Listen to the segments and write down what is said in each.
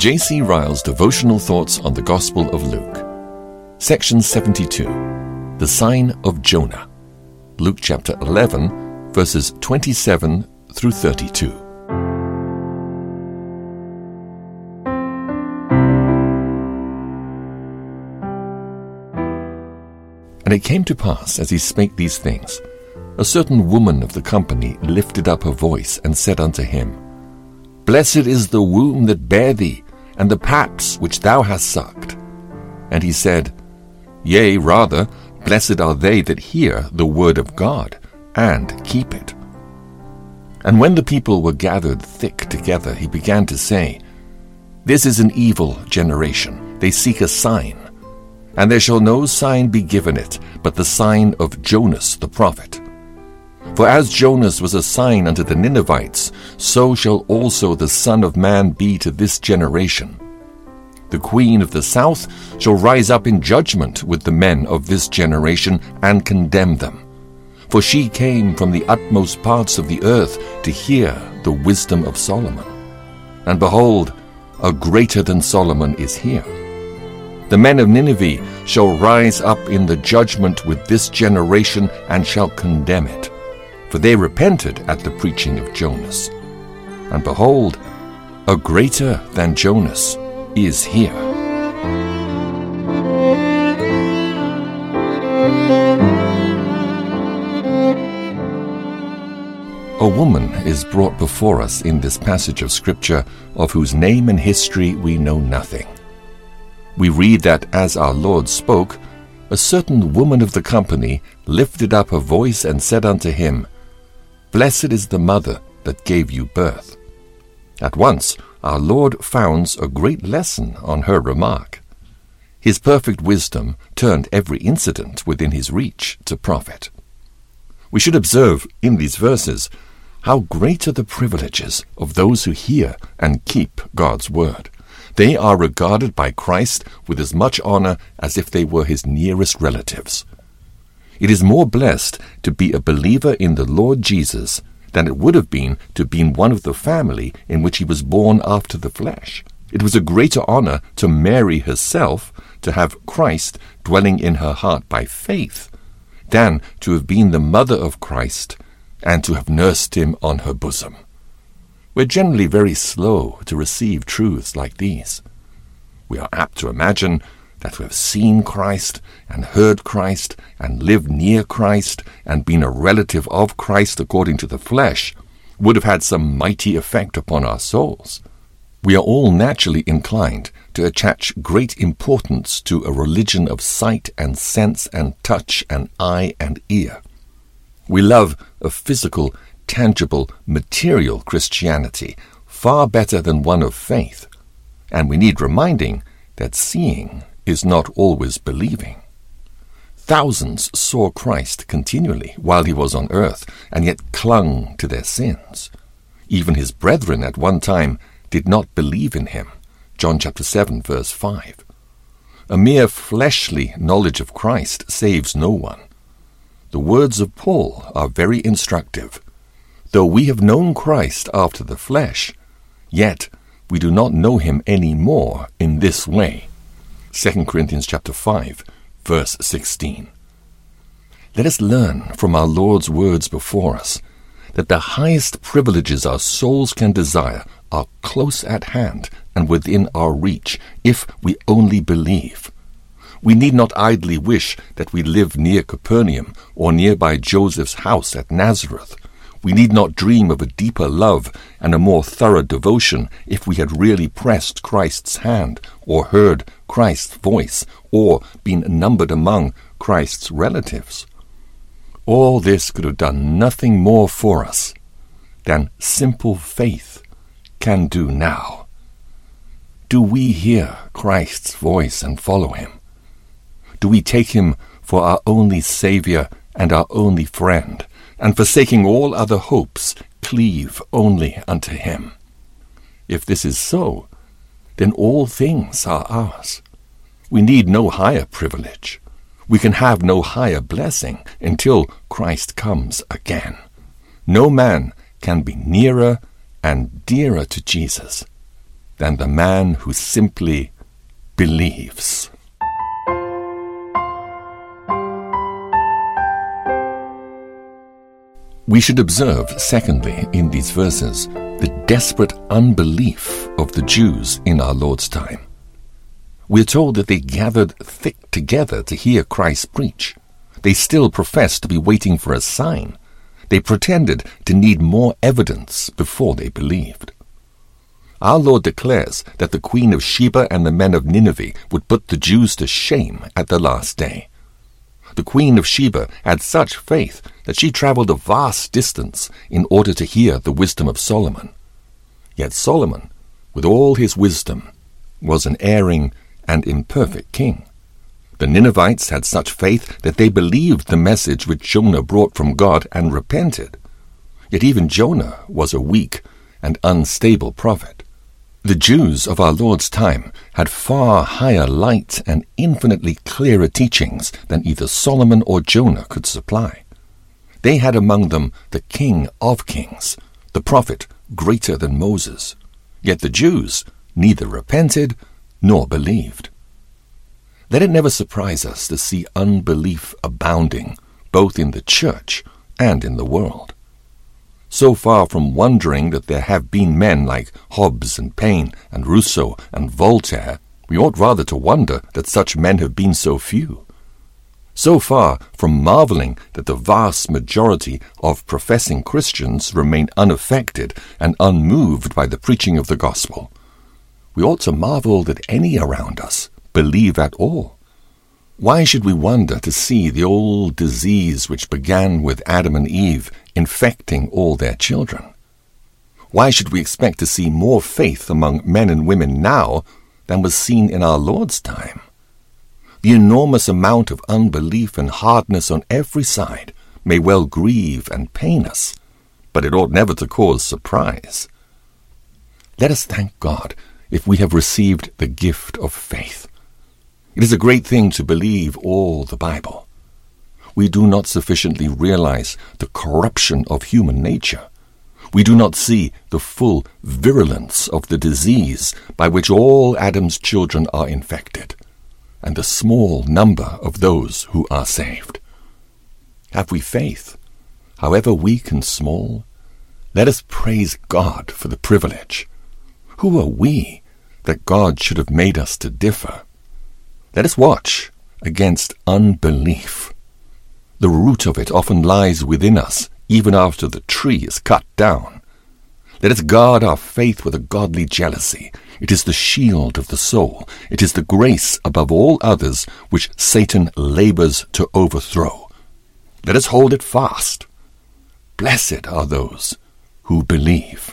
J.C. Ryle's devotional thoughts on the Gospel of Luke. Section 72 The Sign of Jonah. Luke chapter 11, verses 27 through 32. And it came to pass, as he spake these things, a certain woman of the company lifted up her voice and said unto him, Blessed is the womb that bare thee, and the paps which thou hast sucked. And he said, Yea, rather, blessed are they that hear the word of God, and keep it. And when the people were gathered thick together, he began to say, This is an evil generation. They seek a sign. And there shall no sign be given it, but the sign of Jonas the prophet. For as Jonas was a sign unto the Ninevites, so shall also the Son of Man be to this generation. The queen of the south shall rise up in judgment with the men of this generation and condemn them. For she came from the utmost parts of the earth to hear the wisdom of Solomon. And behold, a greater than Solomon is here. The men of Nineveh shall rise up in the judgment with this generation and shall condemn it. For they repented at the preaching of Jonas. And behold, a greater than Jonas is here. A woman is brought before us in this passage of Scripture of whose name and history we know nothing. We read that as our Lord spoke, a certain woman of the company lifted up her voice and said unto him, Blessed is the mother that gave you birth. At once our Lord founds a great lesson on her remark. His perfect wisdom turned every incident within his reach to profit. We should observe in these verses how great are the privileges of those who hear and keep God's word. They are regarded by Christ with as much honor as if they were his nearest relatives. It is more blessed to be a believer in the Lord Jesus than it would have been to have been one of the family in which he was born after the flesh. It was a greater honor to Mary herself to have Christ dwelling in her heart by faith than to have been the mother of Christ and to have nursed him on her bosom. We're generally very slow to receive truths like these. We are apt to imagine that we have seen Christ and heard Christ and lived near Christ and been a relative of Christ according to the flesh would have had some mighty effect upon our souls. We are all naturally inclined to attach great importance to a religion of sight and sense and touch and eye and ear. We love a physical, tangible, material Christianity far better than one of faith, and we need reminding that seeing is not always believing. Thousands saw Christ continually while he was on earth, and yet clung to their sins. Even his brethren at one time did not believe in him. John chapter 7 verse 5. A mere fleshly knowledge of Christ saves no one. The words of Paul are very instructive. Though we have known Christ after the flesh, yet we do not know him any more in this way. 2 Corinthians chapter 5, verse 16. Let us learn from our Lord's words before us that the highest privileges our souls can desire are close at hand and within our reach if we only believe. We need not idly wish that we live near Capernaum or nearby Joseph's house at Nazareth. We need not dream of a deeper love and a more thorough devotion if we had really pressed Christ's hand or heard Christ's voice or been numbered among Christ's relatives. All this could have done nothing more for us than simple faith can do now. Do we hear Christ's voice and follow him? Do we take him for our only Saviour and our only friend, and forsaking all other hopes, cleave only unto him? If this is so, then all things are ours. We need no higher privilege. We can have no higher blessing until Christ comes again. No man can be nearer and dearer to Jesus than the man who simply believes. We should observe, secondly, in these verses, the desperate unbelief of the Jews in our Lord's time. We are told that they gathered thick together to hear Christ preach. They still professed to be waiting for a sign. They pretended to need more evidence before they believed. Our Lord declares that the Queen of Sheba and the men of Nineveh would put the Jews to shame at the last day. The Queen of Sheba had such faith that she traveled a vast distance in order to hear the wisdom of Solomon. Yet Solomon, with all his wisdom, was an erring and imperfect king. The Ninevites had such faith that they believed the message which Jonah brought from God and repented. Yet even Jonah was a weak and unstable prophet. The Jews of our Lord's time had far higher light and infinitely clearer teachings than either Solomon or Jonah could supply. They had among them the King of kings, the prophet greater than Moses. Yet the Jews neither repented nor believed. Let it never surprise us to see unbelief abounding both in the church and in the world so far from wondering that there have been men like Hobbes and Paine and Rousseau and Voltaire, we ought rather to wonder that such men have been so few. So far from marveling that the vast majority of professing Christians remain unaffected and unmoved by the preaching of the gospel, we ought to marvel that any around us believe at all. Why should we wonder to see the old disease which began with Adam and Eve infecting all their children? Why should we expect to see more faith among men and women now than was seen in our Lord's time? The enormous amount of unbelief and hardness on every side may well grieve and pain us, but it ought never to cause surprise. Let us thank God if we have received the gift of faith it is a great thing to believe all the Bible. We do not sufficiently realize the corruption of human nature. We do not see the full virulence of the disease by which all Adam's children are infected, and the small number of those who are saved. Have we faith, however weak and small? Let us praise God for the privilege. Who are we that God should have made us to differ? Let us watch against unbelief. The root of it often lies within us, even after the tree is cut down. Let us guard our faith with a godly jealousy. It is the shield of the soul. It is the grace above all others which Satan labors to overthrow. Let us hold it fast. Blessed are those who believe.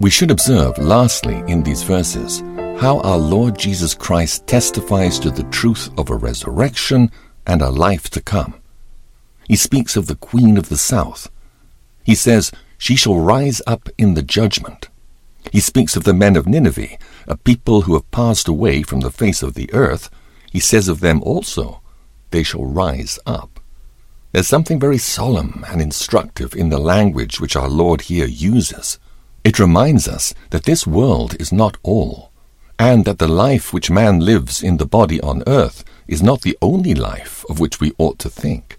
We should observe, lastly, in these verses, how our Lord Jesus Christ testifies to the truth of a resurrection and a life to come. He speaks of the Queen of the South. He says, She shall rise up in the judgment. He speaks of the men of Nineveh, a people who have passed away from the face of the earth. He says of them also, They shall rise up. There's something very solemn and instructive in the language which our Lord here uses. It reminds us that this world is not all, and that the life which man lives in the body on earth is not the only life of which we ought to think.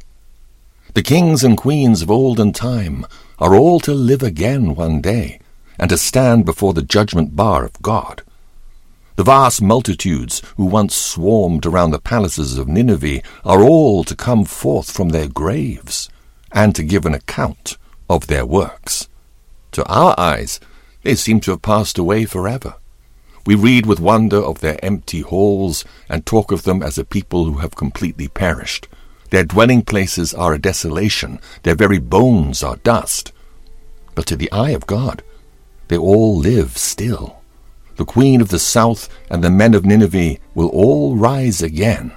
The kings and queens of olden time are all to live again one day, and to stand before the judgment bar of God. The vast multitudes who once swarmed around the palaces of Nineveh are all to come forth from their graves, and to give an account of their works. To our eyes, they seem to have passed away forever. We read with wonder of their empty halls and talk of them as a people who have completely perished. Their dwelling places are a desolation, their very bones are dust. But to the eye of God, they all live still. The queen of the south and the men of Nineveh will all rise again.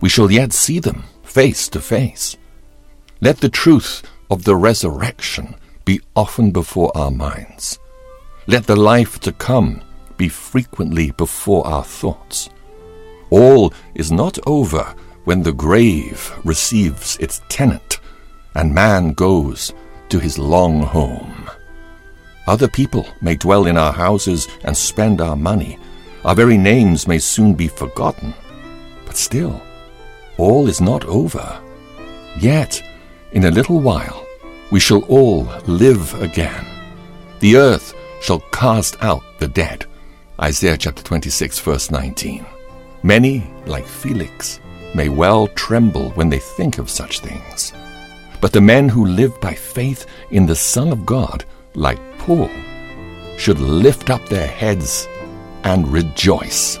We shall yet see them face to face. Let the truth of the resurrection be often before our minds. Let the life to come be frequently before our thoughts. All is not over when the grave receives its tenant and man goes to his long home. Other people may dwell in our houses and spend our money. Our very names may soon be forgotten. But still, all is not over. Yet, in a little while, we shall all live again. The earth shall cast out the dead. Isaiah chapter 26, verse 19. Many, like Felix, may well tremble when they think of such things. But the men who live by faith in the Son of God, like Paul, should lift up their heads and rejoice.